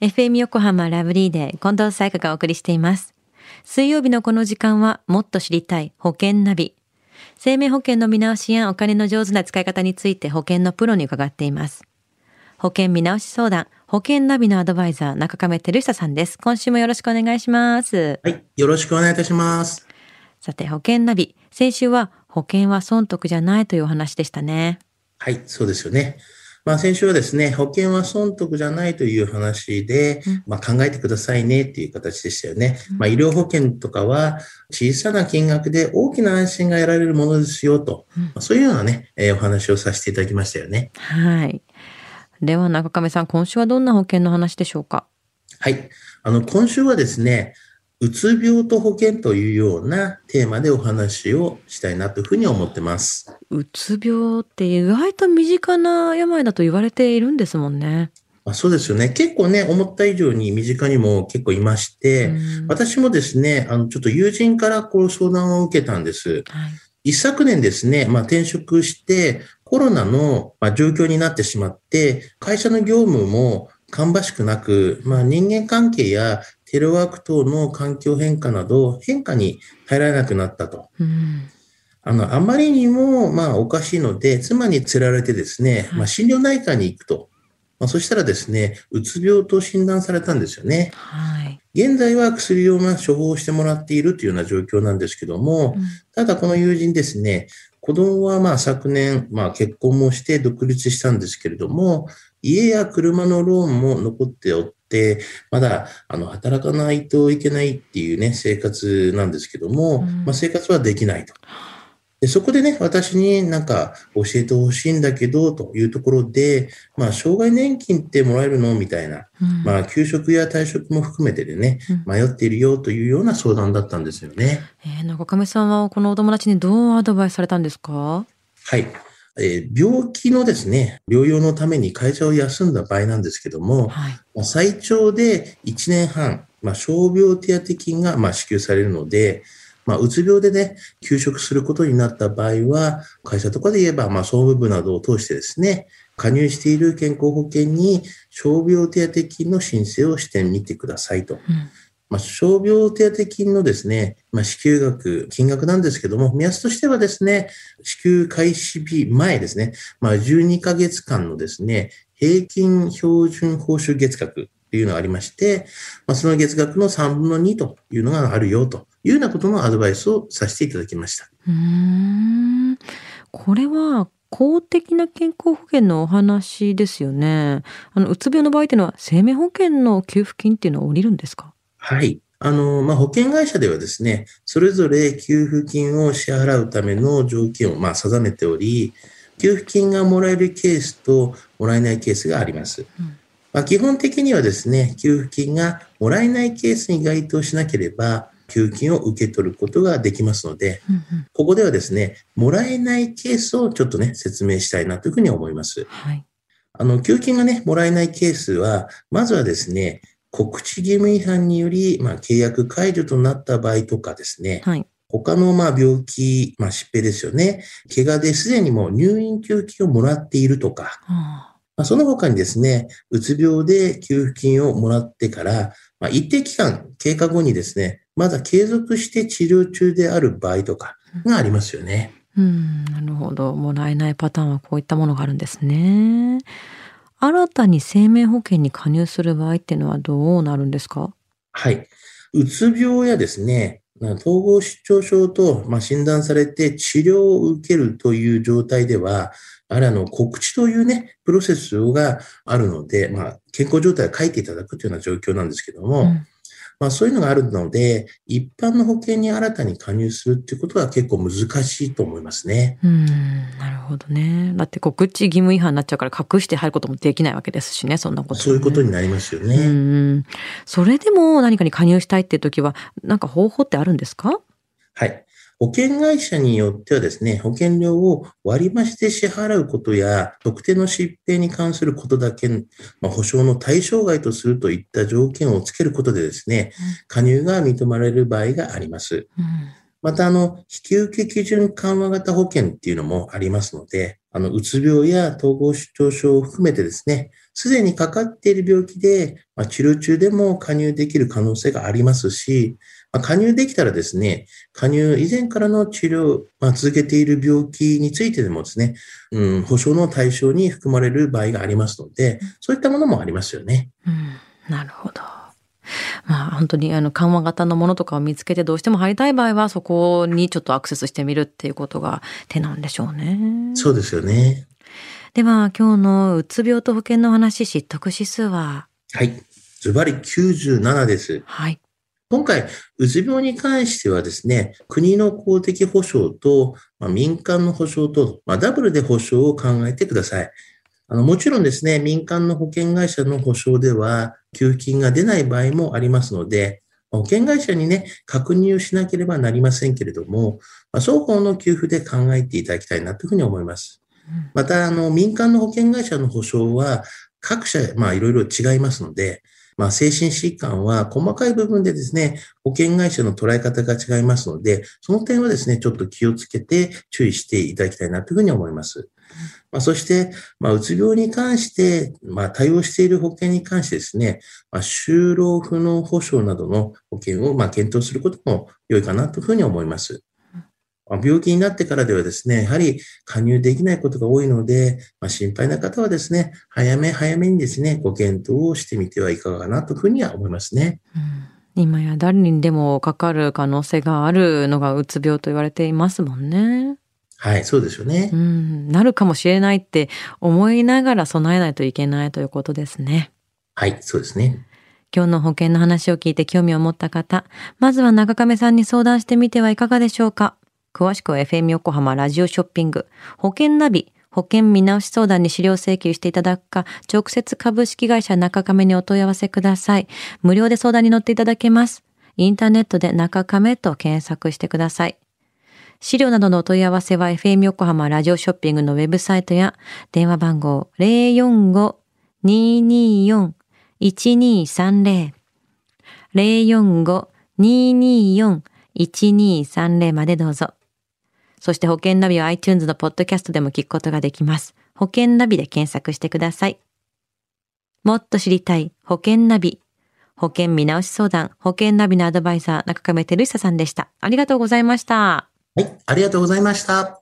FM 横浜ラブリーで近藤彩香がお送りしています。水曜日のこの時間はもっと知りたい保険ナビ。生命保険の見直しやお金の上手な使い方について保険のプロに伺っています。保険見直し相談、保険ナビのアドバイザー、中亀照久さんです。今週もよろしくお願いします。はい、よろしくお願いいたします。さて、保険ナビ。先週は保険は損得じゃないというお話でしたね。はい、そうですよね。まあ、先週はですね、保険は損得じゃないという話で、まあ、考えてくださいねっていう形でしたよね。まあ、医療保険とかは小さな金額で大きな安心が得られるものですよと、まあ、そういうようなね、えー、お話をさせていただきましたよね。はい。では中亀さん、今週はどんな保険の話でしょうか？はい。あの、今週はですね、うつ病と保険というようなテーマでお話をしたいなというふうに思ってます。うつ病って意外と身近な病だと言われているんですもんね。あそうですよね。結構ね、思った以上に身近にも結構いまして、私もですね、あの、ちょっと友人からこう相談を受けたんです。はい一昨年ですね、まあ、転職してコロナの状況になってしまって、会社の業務も芳しくなく、まあ、人間関係やテレワーク等の環境変化など変化に耐えられなくなったと。うんあの、あまりにも、まあ、おかしいので、妻に連れられてですね、まあ、心療内科に行くと。まあ、そしたらですね、うつ病と診断されたんですよね。はい。現在は薬をま処方してもらっているというような状況なんですけども、うん、ただこの友人ですね、子供はまあ昨年、まあ結婚もして独立したんですけれども、家や車のローンも残っておって、まだ、あの、働かないといけないっていうね、生活なんですけども、うん、まあ生活はできないと。でそこでね、私になんか教えてほしいんだけど、というところで、まあ、障害年金ってもらえるのみたいな、うん、まあ、給食や退職も含めてでね、迷っているよというような相談だったんですよね。えー、中亀さんはこのお友達にどうアドバイスされたんですか？はい。えー、病気のですね、療養のために会社を休んだ場合なんですけども、はい、最長で1年半、まあ、傷病手当金がまあ支給されるので、まあ、うつ病でね、休職することになった場合は、会社とかで言えば、まあ、総務部などを通してですね、加入している健康保険に傷病手当金の申請をしてみてくださいと。うんまあ、傷病手当金のですね、まあ、支給額、金額なんですけども、目安としてはですね、支給開始日前ですね、まあ、12ヶ月間のですね、平均標準報酬月額というのがありまして、まあ、その月額の3分の2というのがあるよというようなことのアドバイスをさせていただきました。うんこれは公的な健康保険のお話ですよね。あの、うつ病の場合っていうのは生命保険の給付金っていうのは下りるんですか？はい。あの、まあ、保険会社ではですね、それぞれ給付金を支払うための条件をまあ定めており、給付金がもらえるケースともらえないケースがあります。うんまあ、基本的にはですね、給付金がもらえないケースに該当しなければ、給付金を受け取ることができますので、うんうん、ここではですね、もらえないケースをちょっとね、説明したいなというふうに思います。はい、あの、給付金がね、もらえないケースは、まずはですね、告知義務違反により、まあ、契約解除となった場合とかですね、はい、他のまあ病気、まあ、疾病ですよね、怪我ですでにもう入院給付金をもらっているとか、まあ、その他にですね、うつ病で給付金をもらってから、まあ、一定期間経過後にですね、まだ継続して治療中である場合とかがありますよね。うん、なるほど。もらえないパターンはこういったものがあるんですね。新たに生命保険に加入する場合っていうのはどうなるんですか？はい。うつ病やですね、統合失調症と、まあ、診断されて治療を受けるという状態では、あれあの告知というね、プロセスがあるので、まあ、健康状態を書いていただくというような状況なんですけども、うんまあ、そういうのがあるので、一般の保険に新たに加入するっていうことは結構難しいと思いますね。うん、なるほどね。だって告知義務違反になっちゃうから隠して入ることもできないわけですしね、そんなこと、ね、そういうことになりますよね。うん。それでも何かに加入したいっていう時は、なんか方法ってあるんですか？はい。保険会社によってはですね、保険料を割増して支払うことや、特定の疾病に関することだけ、まあ、保証の対象外とするといった条件をつけることでですね、加入が認められる場合があります。うん、また、あの、引受基準緩和型保険っていうのもありますので、あの、うつ病や統合失調症を含めてですね、すでにかかっている病気で、まあ、治療中でも加入できる可能性がありますし、まあ、加入できたらですね、加入以前からの治療、まあ、続けている病気についてでもですね、うん、保証の対象に含まれる場合がありますので、そういったものもありますよね。うん、なるほど。まあ本当にあの緩和型のものとかを見つけてどうしても入りたい場合はそこにちょっとアクセスしてみるっていうことが手なんでしょうね。そうですよね。では今日のうつ病と保険の話、知得指数は？はい。ズバリ97です。はい。今回、うつ病に関してはですね、国の公的保障と、まあ、民間の保障と、まあ、ダブルで保障を考えてください。あのもちろんですね、民間の保険会社の保証では、給付金が出ない場合もありますので、保険会社にね、確認をしなければなりませんけれども、まあ、双方の給付で考えていただきたいなというふうに思います。また、あの、民間の保険会社の保証は、各社、まあ、いろいろ違いますので、まあ、精神疾患は細かい部分でですね、保険会社の捉え方が違いますので、その点はですね、ちょっと気をつけて注意していただきたいなというふうに思います。まあ、そして、まあ、うつ病に関して、まあ、対応している保険に関してですね、まあ、就労不能保障などの保険を、まあ、検討することも良いかなというふうに思います。病気になってからではですね、やはり加入できないことが多いので、まあ、心配な方はですね、早め早めにですね、ご検討をしてみてはいかがかなというふうには思いますね。うん今や誰にでもかかる可能性があるのがうつ病と言われていますもんね。はい、そうですよね。うん、なるかもしれないって思いながら備えないといけないということですね。はい、そうですね。今日の保険の話を聞いて興味を持った方、まずは中亀さんに相談してみてはいかがでしょうか。詳しくは FM 横浜ラジオショッピング、保険ナビ、保険見直し相談に資料請求していただくか、直接株式会社中亀にお問い合わせください。無料で相談に乗っていただけます。インターネットで中亀と検索してください。資料などのお問い合わせは FM 横浜ラジオショッピングのウェブサイトや電話番号045-224-1230 045-224-1230までどうぞ。そして保険ナビは iTunes のポッドキャストでも聞くことができます。保険ナビで検索してください。もっと知りたい保険ナビ。保険見直し相談、保険ナビのアドバイザー、中亀照久さんでした。ありがとうございました。はい、ありがとうございました。